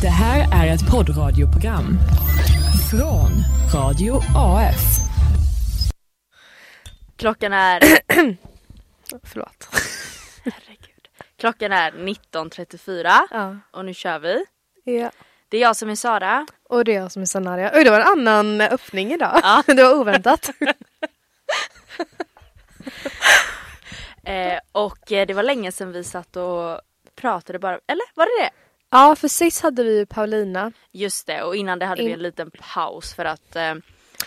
Det här är ett poddradioprogram från Radio AF. Klockan är... Förlåt. Herregud. Klockan är 19.34 Ja. och nu kör vi. ja. Det är jag som är Sara. Och det är jag som är Sanaria. Oj, det var en annan öppning idag. Ja. Det var oväntat. Eh, och eh, det var länge sedan vi satt och pratade bara. Eller var det det? Ja, för sist hade vi ju Paulina. Just det och innan det hade vi In- en liten paus för att eh,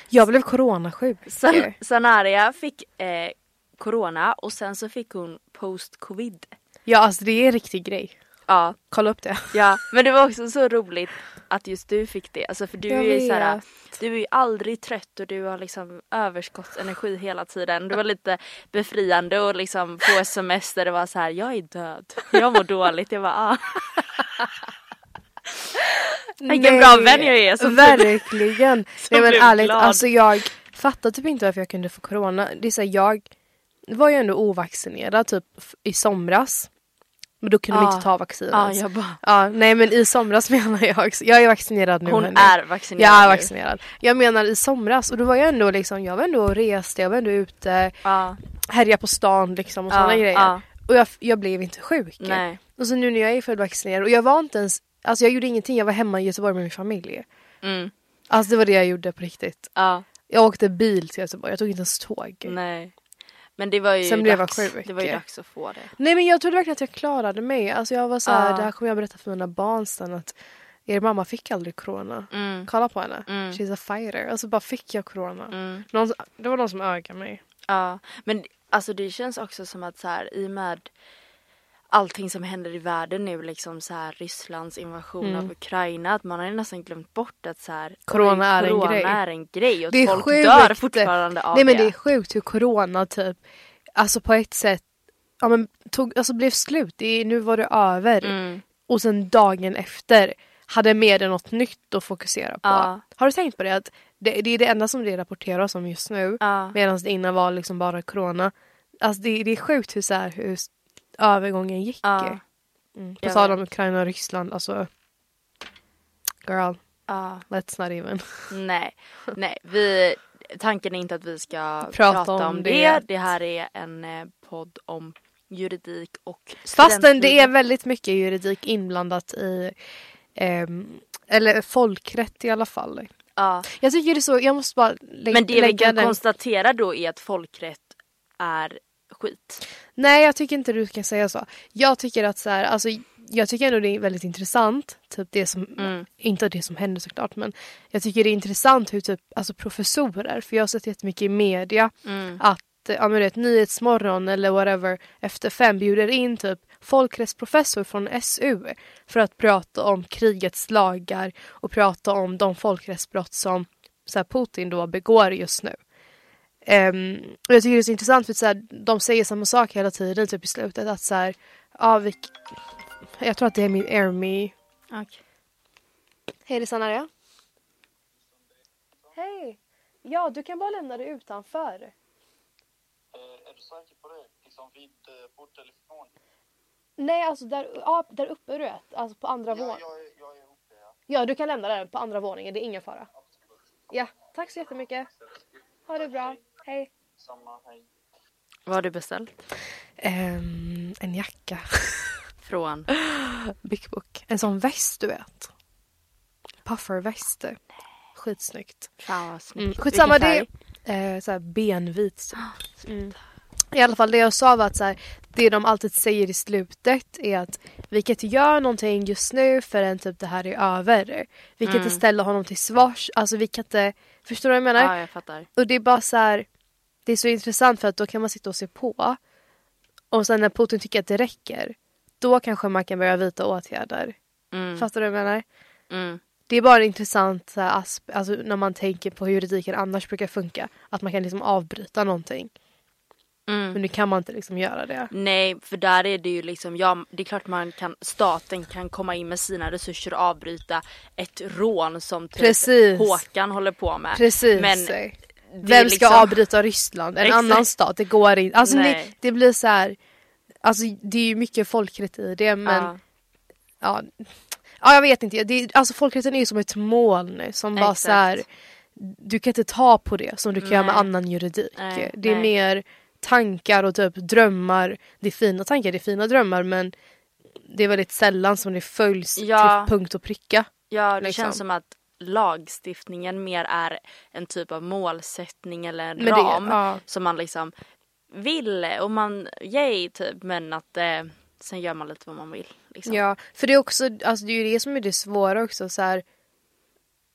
Jag blev coronasjuk. San- Sanaria fick eh, corona och sen så fick hon post-covid. Ja, alltså det är en riktig grej. Ja, Kolla upp det. ja, men det var också så roligt att just du fick det. Alltså för du Jag är ju såhär, du är ju aldrig trött och du har liksom överskottsenergi hela tiden. Det var lite befriande och liksom få sms där det var så här: jag är död, jag mår dåligt. Jag bara ah. Vilken bra vän jag är som Verkligen. Nej men ärligt, glad. alltså jag fattar typ inte varför jag kunde få corona. Det är så här, jag var ju ändå ovaccinerad typ i somras. Men då kunde de Ah. inte ta vaccinet. Ja, jag bara, Ja, nej men i somras menar jag också. Jag är vaccinerad nu hon är vaccinerad Jag är nu. vaccinerad. Jag menar i somras och då var jag ändå liksom, jag var ändå och reste, jag var ändå ute, Ja, härjade på stan liksom och ja, sådana grejer. Och jag, jag blev inte sjuk. nej. Och så nu när jag är fullvaccinerad och jag var inte ens, alltså jag gjorde ingenting, jag var hemma i Göteborg med min familj. Mm, Alltså det var det jag gjorde på riktigt. ja, Jag åkte bil till Göteborg, jag tog inte ens tåg. nej. Men det var ju Sen blev dags, sjuk. det var ju dags att få det. Nej men jag trodde verkligen att jag klarade mig. Alltså jag var så här, Ja. det här kommer jag berätta för mina barn sen att er mamma fick aldrig corona. Mm, Kolla på henne. Mm. She's a fighter. Alltså bara fick jag corona. mm. Någon, det var någon som ögade mig. Ja, men alltså det känns också som att så här i och med allting som händer i världen nu liksom så här Rysslands invasion Mm. av Ukraina att man har ju nästan glömt bort att så här Corona är en corona grej. är en grej och Det är folk sjukt. dör fortfarande av Nej men det. det är sjukt hur corona typ, alltså på ett sätt, ja men tog, alltså blev slut. Det nu var det över. Mm. Och sen dagen efter hade media något nytt att fokusera på. Ja. Har du tänkt på det? Att det, det är det enda som det rapporteras om just nu. Ja. Medan det innan var liksom bara corona. Alltså det, det är sjukt hur, så här, hur övergången gick. Ja. Mm. På tal om. Ukraina och Ryssland, alltså. Girl, Ja, let's not even. nej, nej, vi, tanken är inte att vi ska Prata prata, om om, det. det. det. här är en eh, podd om juridik och Fastän det är väldigt mycket juridik inblandat i ehm, eller folkrätt i alla fall. Ja. Jag tycker det är så, jag måste bara lä- Men det vi lägga kan den. konstatera då är att folkrätt är skit. Nej jag tycker inte du kan säga så. Jag tycker att så här, alltså jag tycker ändå det är väldigt intressant, typ det som, Mm. inte det som händer såklart men jag tycker det är intressant hur typ, alltså professorer, för jag har sett jättemycket i media Mm. att ja, men du vet, Nyhetsmorgon eller whatever efter fem bjuder in typ folkrättsprofessor från SU för att prata om krigets lagar och prata om de folkrättsbrott som så här, Putin då begår just nu. Ehm, och jag tycker det är så intressant för att så här, de säger samma sak hela tiden typ i slutet att så här, ja, vi, jag tror att det är min Airme. Okej. Hej det är Sanaria. Hej! Ja, du kan bara lämna det utanför. Eh, Är du säker på det? Liksom vid eh, bordtelefon? Nej, alltså där, ja, där uppe du vet. Alltså på andra Ja, våningen. jag, är- jag är uppe, ja. Ja, du kan lämna den på andra våningen. Det är ingen fara. Absolut. Ja, tack så jättemycket. Ha det bra. Hej. Samma, hej. Vad har du beställt? Ehm, en jacka. Från? Big Book. En sån väst du vet. Pufferväst. Skitsnyggt. Fan vad snyggt. Mm. Skitsamma, det är eh, såhär benvit. typ. Mm. I alla fall det jag sa var att så här, det de alltid säger i slutet är att vi kan inte göra någonting just nu förrän typ det här är över. Vi kan Mm. inte ställa honom till svars. Alltså vi kan inte, förstår du vad jag menar? Ja, jag fattar. Och det är bara så här, det är så intressant för att då kan man sitta och se på. Och sen när Putin tycker att det räcker, då kanske man kan börja vidta åtgärder. Mm. Fattar du vad jag menar? Mm. Det är bara intressant så här, asp- alltså, när man tänker på hur juridiken annars brukar funka. Att man kan liksom avbryta någonting. Mm. Men nu kan man inte liksom göra det. Nej, för där är det ju liksom, ja det är klart man kan, staten kan komma in med sina resurser och avbryta ett rån som typ Precis. Håkan håller på med. Precis. Men det Vem ska liksom- avbryta Ryssland? En Exakt. annan stat? Det går inte. Alltså Nej. det blir så här. Alltså det är ju mycket folkrätt i det men Ja. ja. Ja jag vet inte, det, alltså folkrätten är ju som ett moln som bara så här, Du kan inte ta på det som du kan göra med Nej. annan juridik. Nej, det är nej. mer tankar och typ drömmar. Det är fina tankar, det är fina drömmar men det är väldigt sällan som det följs Ja. till punkt och pricka. Ja, det liksom. känns som att lagstiftningen mer är en typ av målsättning eller en Men det- ram ja. som man liksom vill och man, yay typ, men att eh, sen gör man lite vad man vill. Liksom. Ja, för det är också, alltså det är ju det som är det svåra också så här,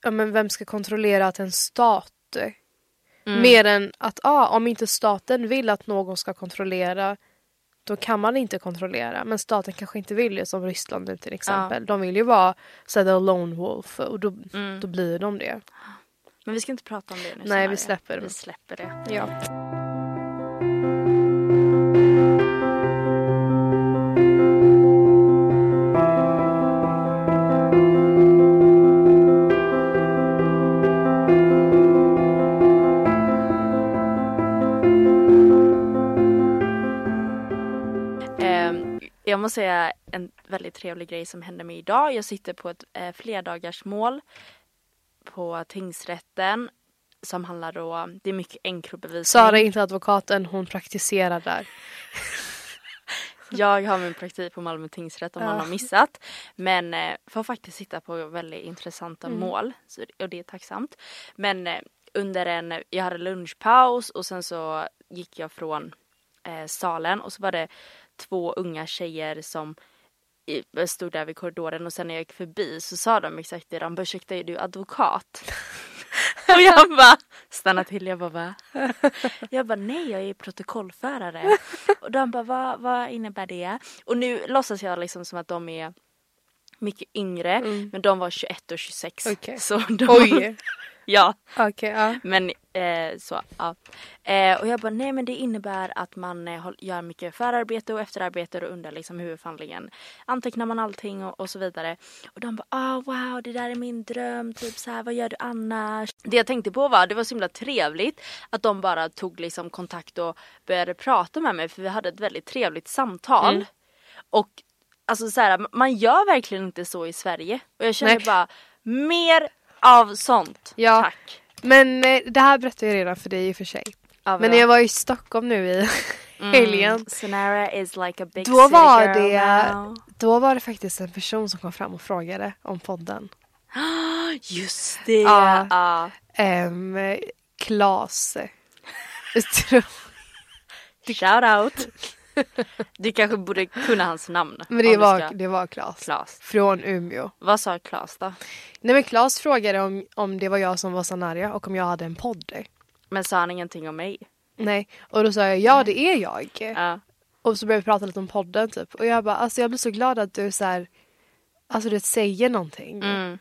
ja men vem ska kontrollera att en stat Mm. Mer än att ah, om inte staten vill att någon ska kontrollera då kan man inte kontrollera. Men staten kanske inte vill det som Ryssland nu till exempel. De vill ju vara så the lone wolf och då, Mm. då blir de det. Men vi ska inte prata om det nu. Nej, vi släpper det. Vi släpper det. Ja. Måste säga en väldigt trevlig grej som hände mig idag. Jag sitter på ett eh, flerdagarsmål på tingsrätten som handlar då, det är mycket enkrobevisning. Sara är inte advokaten, hon praktiserar där. Jag har min praktik på Malmö tingsrätt om Ja. man har missat. Men eh, får faktiskt sitta på väldigt intressanta Mm. mål så, och det är tacksamt. Men eh, under en, jag hade lunchpaus och sen så gick jag från eh, salen och så var det två unga tjejer som stod där vid korridoren och sen när jag gick förbi så sa de exakt det. De bara ursäkta är du advokat? och jag bara stannade till. Jag bara va? Jag bara nej jag är protokollförare. och de bara vad, vad innebär det? Och nu låtsas jag liksom som att de är mycket yngre men de var 21 och 26. Okej. Så de, Oj! ja. Okej, ja. Men eh, så, ja. Eh, och jag bara, nej men det innebär att man eh, gör mycket förarbete och efterarbete och under liksom huvudförhandlingen antecknar man allting och, och så vidare. Och de bara, ah wow det där är min dröm, typ så här, vad gör du annars? Det jag tänkte på var, det var så himla trevligt att de bara tog liksom kontakt och började prata med mig för vi hade ett väldigt trevligt samtal. Mm. Och alltså så här, man gör verkligen inte så i Sverige. Och jag känner Nej. bara, mer av sånt. Ja. Tack. Men eh, det här berättade jag redan för dig i och för sig. Ja, Men när jag var i Stockholm nu i helgen. Sonara is like a big Då city var girl det- now. Då var det faktiskt en person som kom fram och frågade om podden. Just det! Ja. Ja. Um, Klas. Shout out! Du kanske borde kunna hans namn. Men det var, ska- det var Klas. Klas. Från Umeå. Vad sa Klas då? Nej men Klas frågade om, om det var jag som var Sanaria och om jag hade en podd. Men sa han ingenting om mig? Nej. Och då sa jag ja det är jag. Ja. Och så började vi prata lite om podden typ. Och jag bara alltså jag blir så glad att du så här, Alltså du säger någonting. Mm.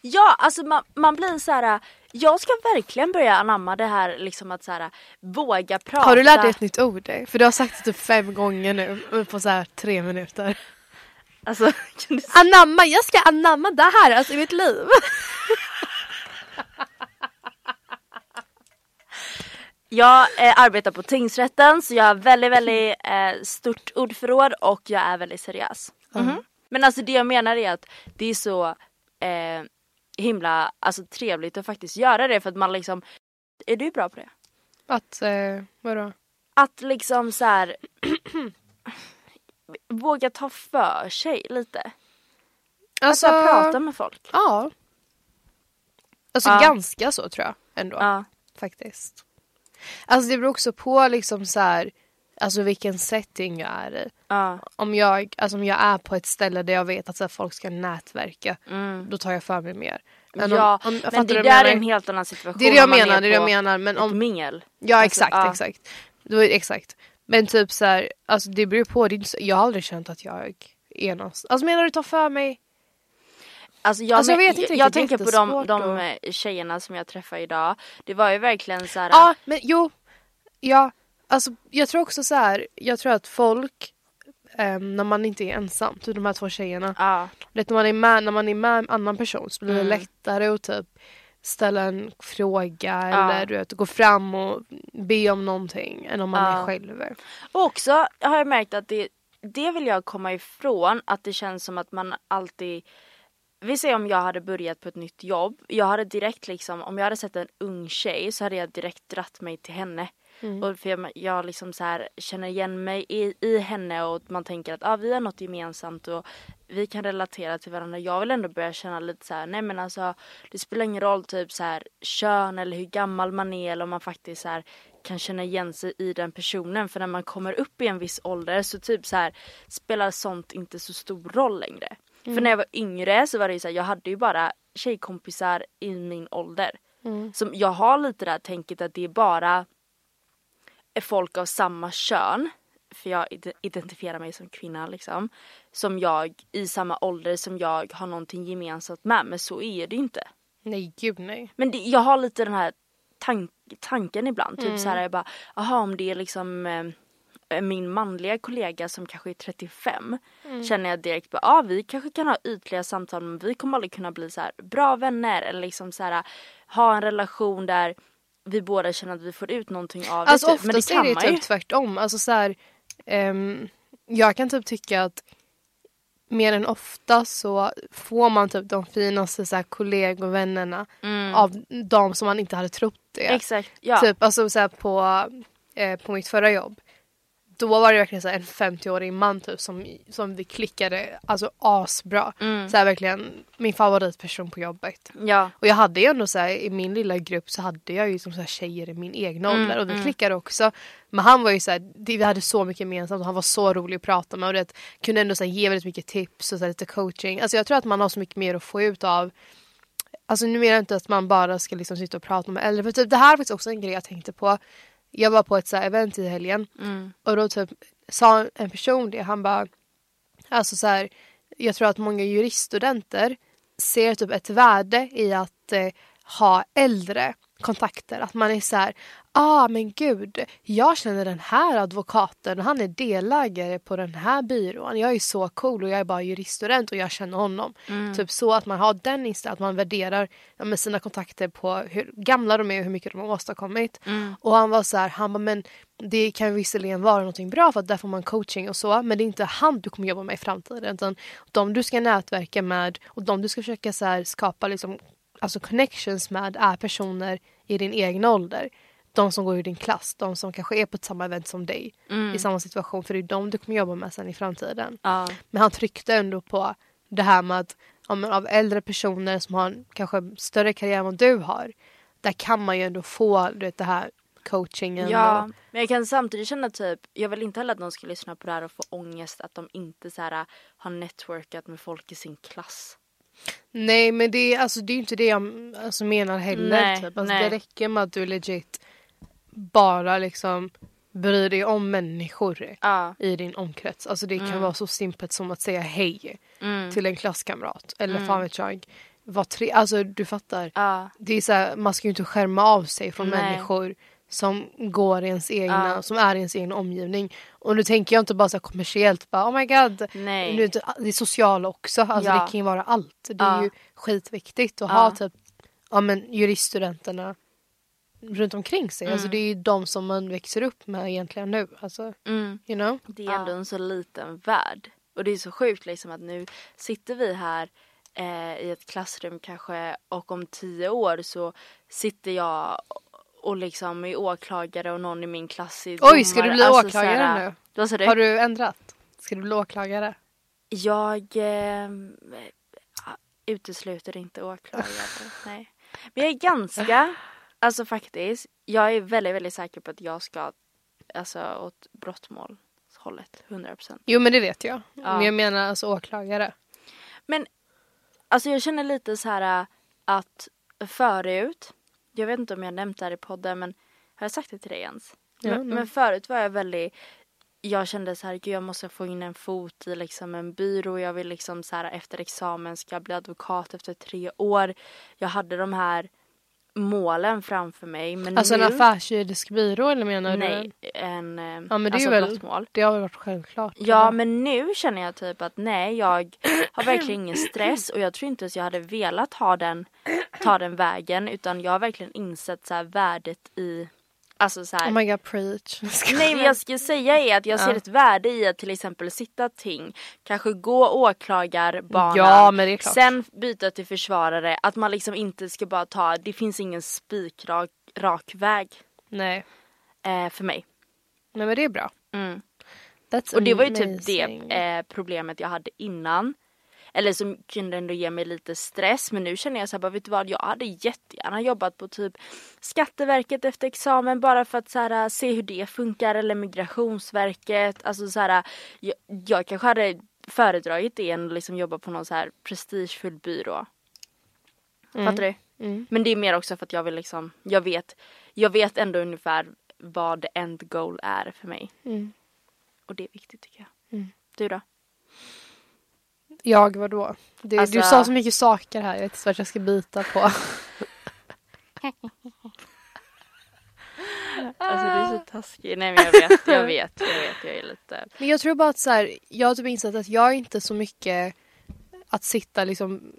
Ja, alltså man, man blir så här. Jag ska verkligen börja anamma det här liksom att så här våga prata. Har du lärt dig ett nytt ord? För du har sagt det typ fem gånger nu på så här tre minuter. Alltså, kan du Anamma, jag ska anamma det här alltså i mitt liv. Jag eh, arbetar på tingsrätten så jag har väldigt, väldigt eh, stort ordförråd och jag är väldigt seriös. Mhm. Men alltså det jag menar är att det är så eh, himla alltså, trevligt att faktiskt göra det för att man liksom Är du bra på det? Att, eh, vadå? Att liksom så här Våga ta för sig lite. Alltså, att bara prata med folk. Ja. Alltså Ja. ganska så tror jag ändå. Ja. Faktiskt. Alltså det beror också på liksom så här, alltså vilken setting jag är i. Ja. Om jag, alltså om jag är på ett ställe där jag vet att så här, folk ska nätverka, Mm. då tar jag för mig mer. Men ja, om, om, men det där är menar? en helt annan situation. Det är det jag menar, det är det jag menar. Men om, mingel. ja Alltså, exakt, ja. exakt. Då är, exakt. Men typ så här, alltså det beror på. Det är så, jag har aldrig känt att jag är någonstans. Alltså menar du ta för mig? Alltså jag, Alltså, jag vet inte jag, jag tänker på de, de eh, tjejerna som jag träffade idag. Det var ju verkligen så här. Ja, men jo. Ja, alltså jag tror också så här. Jag tror att folk, ehm, när man inte är ensam, typ de här två tjejerna. Ja, Vet, när, man är med, när man är med en annan person så blir det Mm. lättare att typ ställa en fråga Ja. eller du vet, gå fram och be om någonting än om man Ja. är själv. och också har jag märkt att det, det vill jag komma ifrån. Att det känns som att man alltid vi säger om jag hade börjat på ett nytt jobb. Jag hade direkt liksom, om jag hade sett en ung tjej så hade jag direkt dratt mig till henne. Och för jag, jag liksom så här, känner igen mig i, i henne och man tänker att ah, vi har något gemensamt och vi kan relatera till varandra. Jag vill ändå börja känna lite så här, nej men alltså det spelar ingen roll typ så här kön eller hur gammal man är eller om man faktiskt så här kan känna igen sig i den personen. För när man kommer upp i en viss ålder så typ så här spelar sånt inte så stor roll längre. För när jag var yngre så var det ju så här, jag hade ju bara tjejkompisar i min ålder. Som jag har lite det här tänket att det är bara folk av samma kön, för jag ide- identifierar mig som kvinna liksom, som jag i samma ålder som jag har någonting gemensamt med, men så är det inte. Nej, gud nej. Men det, jag har lite den här tank, tanken ibland, typ så här jag bara, aha om det är liksom eh, min manliga kollega som kanske är 35 känner jag direkt bara, ja ah, vi kanske kan ha ytliga samtal men vi kommer aldrig kunna bli så här bra vänner eller liksom så här ha en relation där vi båda känner att vi får ut någonting av Alltså det. typ. oftast men det kan är det ju. typ tvärtom. Alltså så här, ehm, jag kan typ tycka att mer än ofta så får man typ de finaste så här, kollegovännerna av de som man inte hade trott det. Mm. Exakt, ja. Typ alltså så här, på, eh, på mitt förra jobb. Då var det verkligen så en 50-årig man typ som, som vi klickade alltså asbra. Mm. Så här, verkligen min favoritperson på jobbet. ja. Och jag hade ju ändå så här, i min lilla grupp så hade jag ju som så här tjejer i min egna Mm, ålder och vi klickade också. Men han var ju så här, vi hade så mycket gemensamt och han var så rolig att prata med och det kunde ändå så här, ge väldigt mycket tips och så här, lite coaching. Alltså jag tror att man har så mycket mer att få ut av Alltså nu menar jag inte att man bara ska liksom sitta och prata med äldre. För typ, det här var faktiskt också en grej jag tänkte på. Jag var på ett så här event i helgen Mm. och då typ sa en person det. Han bara, alltså så här, jag tror att många juriststudenter ser typ ett värde i att eh, ha äldre kontakter. Att man är så här, ah men gud, jag känner den här advokaten och han är delägare på den här byrån. Jag är så cool och jag är bara juriststudent och jag känner honom. Typ så att man har den inställningen, att man värderar ja, med sina kontakter på hur gamla de är och hur mycket de har åstadkommit. Och han var så här, han bara men det kan visserligen vara någonting bra för att där får man coaching och så men det är inte han du kommer jobba med i framtiden utan de du ska nätverka med och de du ska försöka så här skapa liksom, alltså connections med är personer i din egen ålder. De som går i din klass, de som kanske är på ett samma event som dig i samma situation för det är de du kommer jobba med sen i framtiden. Ja. Men han tryckte ändå på det här med att ja, av äldre personer som har en kanske större karriär än vad du har. Där kan man ju ändå få du vet, det här coachingen. Ja, och, men jag kan samtidigt känna typ, jag vill inte heller att någon ska lyssna på det här och få ångest att de inte så här, har networkat med folk i sin klass. Nej men det, är- alltså, det är inte det jag alltså, menar heller. Nej, typ. alltså, nej. det räcker med att du legit bara liksom bryr dig om människor Ja. i din omkrets. Alltså det kan vara så simpelt som att säga hej Mm. till en klasskamrat. Eller fan vet jag. Var tre, alltså du fattar. Ja. Det är så här, man ska ju inte skärma av sig från Nej. människor som går i ens egna, Ja. som är i ens egen omgivning. Och nu tänker jag inte bara så här kommersiellt, bara oh my god. Nej. Nu, det är sociala också, alltså Ja. det kan ju vara allt. Det är Ja. ju skitviktigt att Ja. ha typ ja, men juriststudenterna runt omkring sig. Alltså det är ju de som man växer upp med egentligen nu. Alltså, Mm. you know? Det är ändå en så liten värld. Och det är så sjukt liksom att nu sitter vi här eh, i ett klassrum kanske och om tio år så sitter jag och liksom är åklagare och någon i min klass är Oj, ska du domare. bli Alltså, åklagare såhär, nu? Vad sa du? Har du ändrat? Ska du bli åklagare? Jag eh, utesluter inte åklagare. nej. Men jag är ganska, alltså faktiskt, jag är väldigt, väldigt säker på att jag ska, alltså åt brottmålshållet, 100%. Jo men det vet jag. Ja. Men jag menar alltså åklagare. Men alltså jag känner lite så här äh, att förut, jag vet inte om jag nämnt det här i podden men har jag sagt det till dig ens? Ja, men, men förut var jag väldigt jag kände så här, gud jag måste få in en fot i liksom en byrå. Jag vill liksom så här efter examen ska jag bli advokat efter tre år. Jag hade de här målen framför mig. Men Alltså nu, en affärsjuridisk byrå eller menar Nej, du? en eh, Ja men det är alltså ju väl, brottmål. det har väl varit självklart. Ja eller? men nu känner jag typ att nej jag har verkligen ingen stress och jag tror inte att jag hade velat ha den, ta den vägen utan jag har verkligen insett så här värdet i Alltså så här, Oh my god preach. Nej men jag ska säga är att jag ser Ja. ett värde i att till exempel sitta ting, kanske gå åklagarbanan, Ja, men det är klart. sen byta till försvarare, att man liksom inte ska bara ta, det finns ingen spikrak rak väg Nej. eh, för mig. Nej men det är bra. Mm. Och det var ju typ det eh, problemet jag hade innan. Eller som kunde ändå ge mig lite stress men nu känner jag så här, bara, vet du vad, jag hade jättegärna jobbat på typ Skatteverket efter examen bara för att så här, se hur det funkar eller Migrationsverket. Alltså så här, jag, jag kanske hade föredragit det än att liksom jobba på någon så här prestigefull byrå. Fattar du? Mm. Men det är mer också för att jag vill liksom, jag vet, jag vet ändå ungefär vad the end goal är för mig. Mm. Och det är viktigt tycker jag. Mm. Du då? Jag vadå? Det, Alltså- Du sa så mycket saker här, jag vet inte vart jag ska bita på. Alltså du är så taskig. Nej men jag vet, jag vet, jag vet, jag är lite... Men jag tror bara att så här, jag har typ insett att jag är inte så mycket att sitta liksom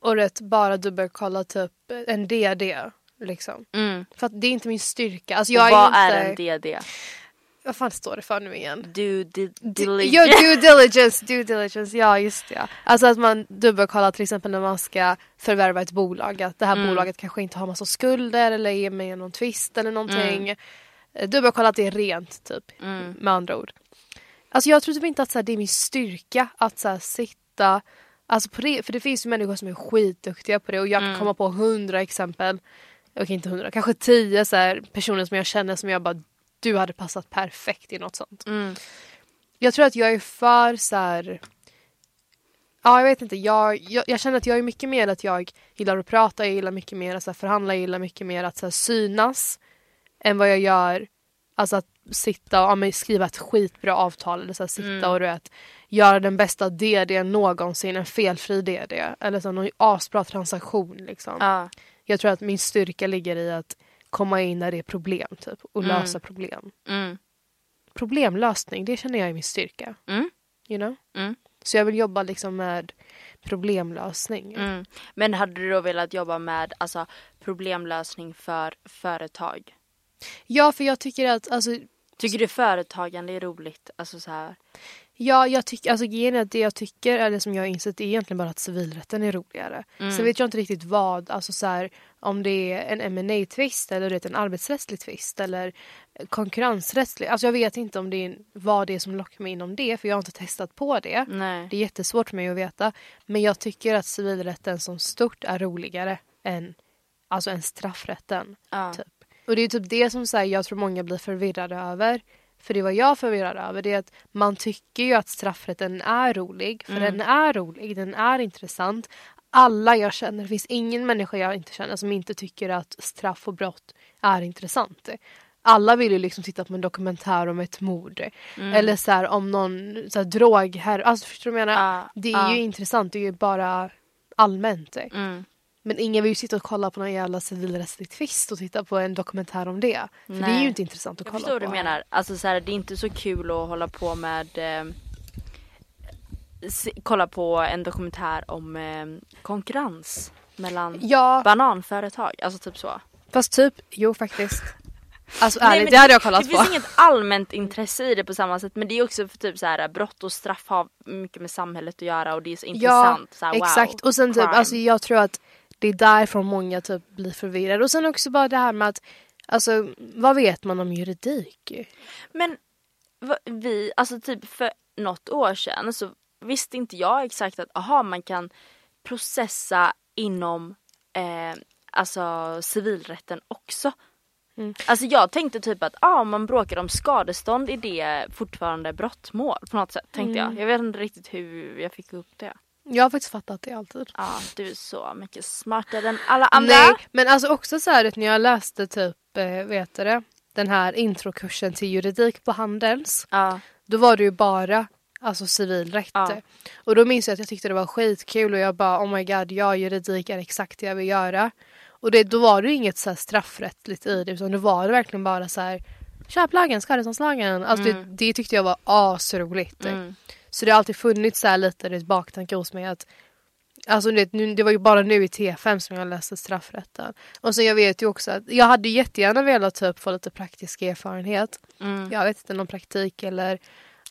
och rätt bara dubbelkolla typ en DD liksom. Mm. För att det är inte min styrka. Alltså Och jag vad är är inte... en DD? Vad fan står det för nu igen? Du di- D- diligent. Ja, due diligence, due diligence, ja just det. ja. Alltså att man dubbelkollar till exempel när man ska förvärva ett bolag. Att det här Mm. bolaget kanske inte har massa skulder eller är med i någon tvist eller någonting. Mm. Dubbelkolla att det är rent typ. Mm. Med andra ord. Alltså jag tror typ inte att så här, det är min styrka att så här, sitta Alltså på det, för det finns ju människor som är skitduktiga på det och jag kan Mm. komma på hundra exempel. Okej inte hundra, kanske tio så här, personer som jag känner som jag bara du hade passat perfekt i något sånt. Mm. Jag tror att jag är för så här. Ja, jag vet inte. Jag, jag, jag känner att jag är mycket mer att jag gillar att prata, jag gillar mycket mer att så här, förhandla, jag gillar mycket mer att så här, synas än vad jag gör Alltså att sitta och ja, skriva ett skitbra avtal eller så här, sitta Mm. och du vet, göra den bästa DD någonsin, en felfri DD. Eller så någon asbra transaktion liksom. Ja. Jag tror att min styrka ligger i att komma in när det är problem typ och Mm. lösa problem. Mm. Problemlösning, det känner jag är min styrka. Mm. You know? Mm. Så jag vill jobba liksom med problemlösning. Mm. Men hade du då velat jobba med alltså, problemlösning för företag? Ja, för jag tycker att alltså, Tycker du företagande är roligt? Alltså så här. Ja, jag tycker, alltså grejen är att det jag tycker, eller som jag har insett, är egentligen bara att civilrätten är roligare. Mm. Sen vet jag inte riktigt vad, alltså så här, om det är en ma tvist eller det en arbetsrättslig tvist eller konkurrensrättslig. Alltså jag vet inte om det är, vad det är som lockar mig inom det, för jag har inte testat på det. Nej. Det är jättesvårt för mig att veta. Men jag tycker att civilrätten som stort är roligare än, alltså än straffrätten. Ja. Typ. Och det är typ det som så här, jag tror många blir förvirrade över. För det var jag förvirrad över. Det är att man tycker ju att straffrätten är rolig. För Mm. den är rolig, den är intressant. Alla jag känner, det finns ingen människa jag inte känner som inte tycker att straff och brott är intressant. Alla vill ju liksom titta på en dokumentär om ett mord. Mm. Eller så här, om någon så här, drog här. Alltså förstår du vad jag menar? Ja, Det är ja. ju intressant, det är ju bara allmänt. Mm. Men ingen vill ju sitta och kolla på någon jävla civilrättslig tvist och titta på en dokumentär om det. För det är Nej. ju inte intressant att Jag kolla förstår på. vad du menar. Alltså så här, det är inte så kul att hålla på med eh, kolla på en dokumentär om eh, konkurrens mellan Ja, bananföretag. Alltså typ så. fast typ, jo faktiskt. Alltså Nej, ärligt, men det hade jag kollat det på. finns inget allmänt intresse i det på samma sätt men det är också för typ så här brott och straff har mycket med samhället att göra och det är så intressant. så här, wow, exakt. Och sen typ, crime. alltså jag tror att det är därifrån många typ blir förvirrade. Och sen också bara det här med att, alltså vad vet man om juridik? Men vi, alltså typ för något år sedan så visste inte jag exakt att aha man kan processa inom eh, alltså civilrätten också. Mm. Alltså jag tänkte typ att ah, om man bråkar om skadestånd är det fortfarande brottmål på något sätt tänkte Mm. jag. Jag vet inte riktigt hur jag fick upp det. Jag har faktiskt fattat det alltid. Ja, du är så mycket smartare än alla andra. Nej, men alltså också så här att när jag läste typ, eh, vet du det, den här introkursen till juridik på Handels. Ja. Då var det ju bara alltså civilrätt. Ja. Och då minns jag att jag tyckte det var skitkul och jag bara oh my god, ja juridik är exakt det jag vill göra. Och det, då var det inget så här straffrättsligt i det utan då var det verkligen bara så här köplagen, skadeståndslagen. Alltså Mm. det, det tyckte jag var asroligt. Mm. Så det har alltid funnits så här lite i baktanke hos mig att Alltså det, nu, det var ju bara nu i T5 som jag läste straffrätten. Och så jag vet ju också att jag hade jättegärna velat typ få lite praktisk erfarenhet. Mm. Jag vet inte, någon praktik eller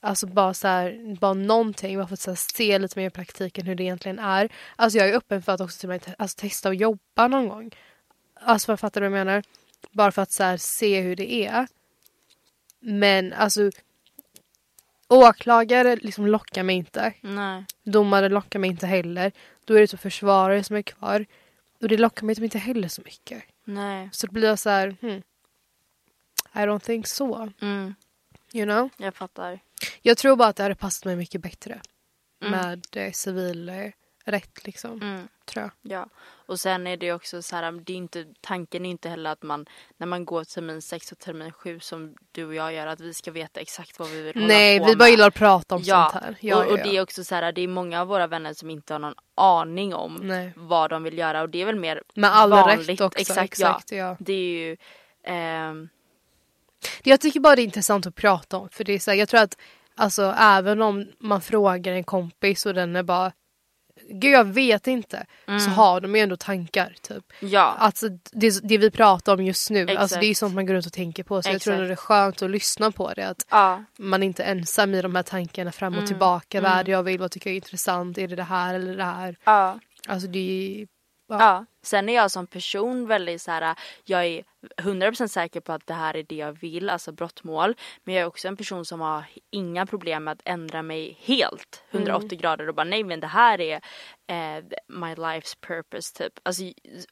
alltså bara så här, bara någonting. Bara för att så se lite mer i praktiken hur det egentligen är. Alltså jag är öppen för att också till te- alltså, testa att jobba någon gång. Alltså jag fattar du vad jag menar? Bara för att så här, se hur det är. Men alltså åklagare liksom lockar mig inte. Nej. Domare lockar mig inte heller. Då är det så försvarare som är kvar. Och det lockar mig typ inte heller så mycket. Nej. Så det blir jag så här, hmm. I don't think so. Mm. You know? Jag fattar. Jag tror bara att det hade passat mig mycket bättre. Mm. Med eh, civil eh, rätt liksom. Mm. Tror jag. Ja, och sen är det också så här, det är inte, tanken är inte heller att man när man går termin 6 och termin 7 som du och jag gör att vi ska veta exakt vad vi vill hålla Nej, på vi bara med. gillar att prata om Ja, sånt här. Ja, och, och ja, det är också så här, det är många av våra vänner som inte har någon aning om Nej. vad de vill göra och det är väl mer Med all vanligt. rätt också. Exakt, Exakt, ja. ja. Det är ju ehm, Jag tycker bara det är intressant att prata om. För det är så här, jag tror att alltså, även om man frågar en kompis och den är bara Gud jag vet inte. Så har de ju ändå tankar. Typ. Mm. ja, Alltså, det, det vi pratar om just nu, alltså, Exakt. det är sånt man går runt och tänker på. Så jag tror Exakt. att det är skönt att lyssna på det. Att ja, man inte är ensam i de här tankarna fram och Mm. tillbaka. Vad är Mm. det jag vill? Vad tycker jag är intressant? Är det det här eller det här? ja. Alltså det är Ja. Ja. Sen är jag som person väldigt så här, jag är 100% säker på att det här är det jag vill, alltså brottmål. Men jag är också en person som har inga problem med att ändra mig helt 180 Mm. grader och bara nej men det här är eh, my life's purpose typ. Alltså,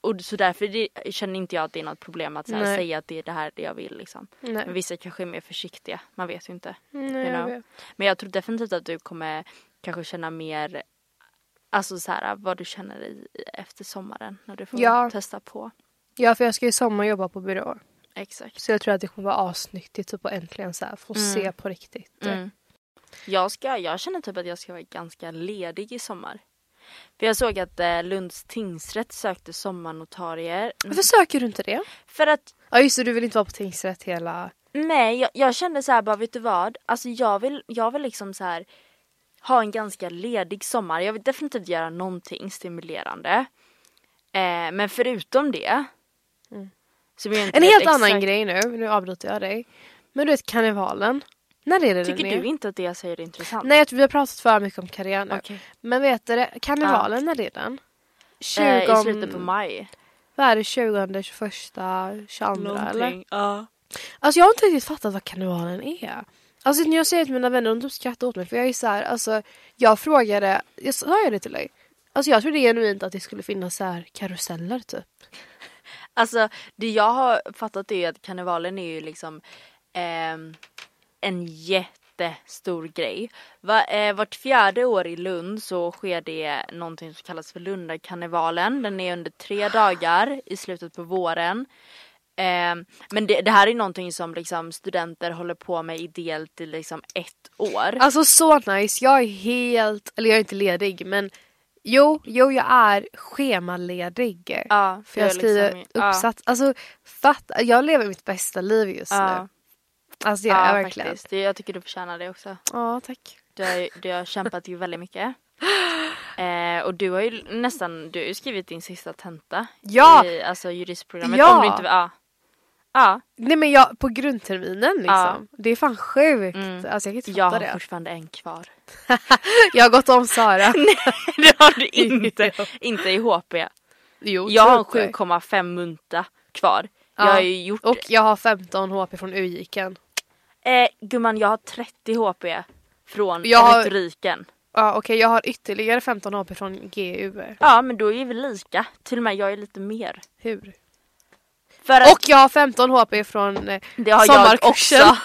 och så därför det, känner inte jag att det är något problem att här, säga att det är det här det jag vill liksom. Nej. Men vissa kanske är mer försiktiga, man vet ju inte. Nej, you jag know. vet. Men jag tror definitivt att du kommer kanske känna mer Alltså så här vad du känner i, efter sommaren när du får Ja. testa på. Ja för jag ska ju sommarjobba på byrå. Exakt. Så jag tror att det kommer vara asnyttigt typ, att äntligen så här, få Mm. se på riktigt. Mm. Jag, ska, jag känner typ att jag ska vara ganska ledig i sommar. För jag såg att eh, Lunds tingsrätt sökte sommarnotarier. Varför söker du inte det? För att Ja just det, du vill inte vara på tingsrätt hela... nej, jag, jag kände så här bara vet du vad? Alltså jag vill, jag vill liksom så här ha en ganska ledig sommar. Jag vill definitivt göra någonting stimulerande. Eh, men förutom det. Mm. Så jag inte En helt annan exakt- grej nu, nu avbryter jag dig. Men du vet karnevalen. När är det Tycker den är? du inte att det jag säger är intressant? Nej jag tror vi har pratat för mycket om karriär nu. Okej. Men vet du karnevalen när är den? 20... Eh, I slutet på maj. Vad är det? 20, 21, 22 eller? Ja. Alltså jag har inte riktigt fattat vad karnevalen är. Alltså när jag säger till mina vänner, de typ skrattar åt mig för jag är så här, alltså jag frågade, jag sa jag det till dig? Alltså jag trodde genuint att det skulle finnas så här karuseller typ. Alltså det jag har fattat är att karnevalen är ju liksom eh, en jättestor grej. Va, eh, vart fjärde år i Lund så sker det någonting som kallas för Lundakarnevalen. Den är under tre dagar i slutet på våren. Ehm, men det, det här är någonting som liksom studenter håller på med ideellt i liksom ett år. Alltså så nice, jag är helt, eller jag är inte ledig men jo, jo jag är schemaledig. ja, För jag skriver liksom, uppsats, alltså fatta, jag lever mitt bästa liv just Ja, nu. Alltså det ja, gör ja jag verkligen. faktiskt. Jag tycker du förtjänar det också. Ja tack. Du har, du har kämpat ju väldigt mycket. Eh, och du har ju nästan, du har ju skrivit din sista tenta. Ja! I alltså juristprogrammet. Ja! Om du inte, ja. Ja, Nej men jag, på grundterminen liksom. Det är fan sjukt. Mm. Alltså jag kan inte jag fatta har det. fortfarande en kvar. Jag har gått om Sara. det har du inte. inte i HP. jo, Jag har typ. 7,5 munta kvar. Ja. Jag har ju gjort, Och jag har 15 HP från UJIKen. eh, gumman jag har 30 HP från Jag har- retoriken. Ja okej jag har ytterligare 15 HP från GU. Ja men då är vi lika. Till och med jag är lite mer. Hur? Att Och jag har 15 HP från eh, det har jag sommarkursen. också.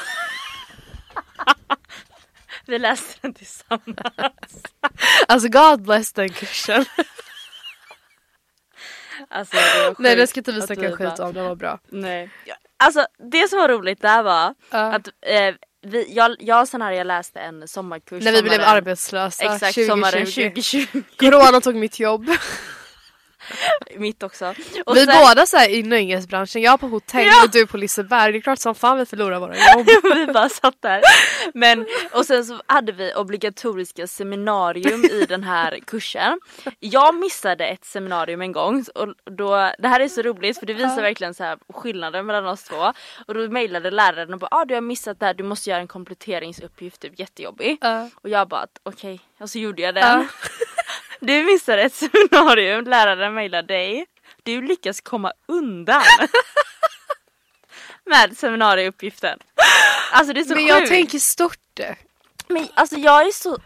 vi läste den tillsammans. Alltså God bless den kursen. Alltså, Nej det ska inte vi snacka skit om, det var bra. Nej. Alltså det som var roligt där var Ja. att eh, vi, jag, jag här jag läste en sommarkurs. När vi blev sommaren- arbetslösa Exakt 2020. sommaren 2020. Corona tog mitt jobb. Mitt också. Och vi sen- båda så i nöjesbranschen, jag på hotell Ja. och du på Liseberg. Det är klart som fan vi förlorar våra jobb. vi bara satt där. Men, och sen så hade vi obligatoriska seminarium i den här kursen. Jag missade ett seminarium en gång och då, det här är så roligt för det visar verkligen så här skillnaden mellan oss två. Och då mejlade läraren och bara ah, du har missat det här, du måste göra en kompletteringsuppgift, typ jättejobbig. Ja. Och jag bara okej, och så gjorde jag den. Du missade ett seminarium, läraren mejlade dig. Du lyckas komma undan. Med seminarieuppgiften. Alltså det är så Men jag sjukt. tänker stort. Men alltså jag är så...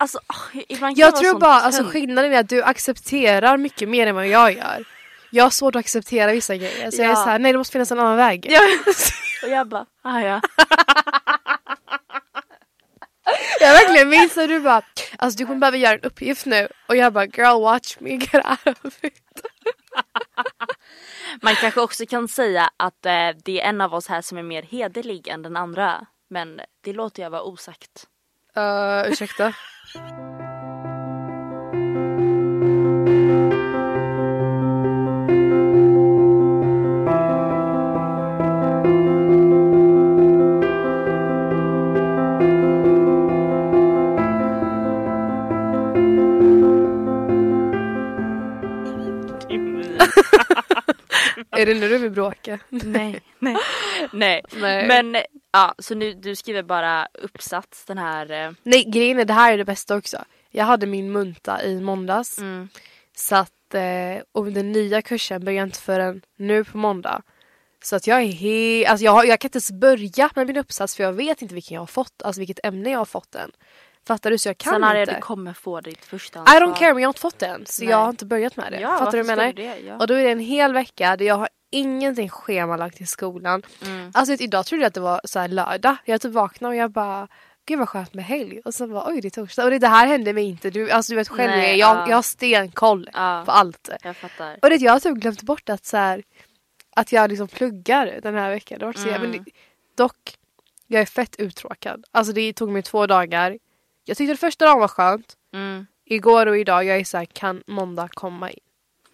Alltså åh, ibland kan Jag vara tror sån bara alltså, tönt. skillnaden är att du accepterar mycket mer än vad jag gör. Jag har svårt att acceptera vissa grejer. Så jag är Ja. såhär, nej det måste finnas en annan väg. Ja, och jag bara, ah, ja. Jag verkligen minns när du bara, alltså du kommer behöva göra en uppgift nu. Och jag bara, girl watch me get out of it. Man kanske också kan säga att eh, det är en av oss här som är mer hederlig än den andra. Men det låter jag vara osagt. Uh, ursäkta. Det nu du vill bråka? nej, nej, nej. Nej. Men ja, så nu du skriver bara uppsats den här. Eh, Nej grejen är, det här är det bästa också. Jag hade min munta i måndags. mm, Så att, eh, och den nya kursen börjar inte förrän nu på måndag. Så att jag är helt, alltså jag, har, jag kan inte ens börja med min uppsats för jag vet inte vilken jag har fått, alltså vilket ämne jag har fått än. Fattar du? Så jag kan sen inte. du kommer få ditt första I ansvar. don't care men jag har inte fått det än. Så Nej. jag har inte börjat med det. Ja, Fattar du vad jag menar? det? Ja. Och då är det en hel vecka där jag har ingenting schemalagt i skolan. Mm. Alltså idag trodde jag att det var så här lördag. Jag typ vaknade och jag bara Gud vad skönt med helg. Och sen bara oj det är torsdag. Och det, det här hände mig inte. Du, alltså du vet själv. Nej, jag, ja. jag har stenkoll Ja. på allt. Jag fattar. Och det, jag har typ glömt bort att så här, att jag liksom pluggar den här veckan. Det så, Mm. men dock, jag är fett uttråkad. Alltså det tog mig två dagar. Jag tyckte det första dagen var skönt. Mm. Igår och idag, jag är så här, kan måndag komma in?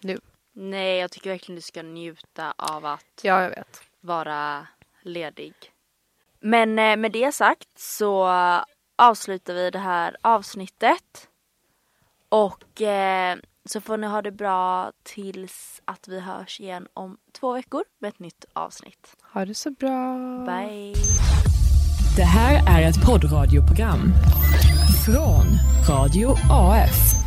Nu. Nej, jag tycker verkligen du ska njuta av att Ja, jag vet. vara ledig. Men eh, med det sagt så avslutar vi det här avsnittet. Och eh, så får ni ha det bra tills att vi hörs igen om två veckor med ett nytt avsnitt. Ha det så bra. Bye! Det här är ett poddradioprogram från Radio AF.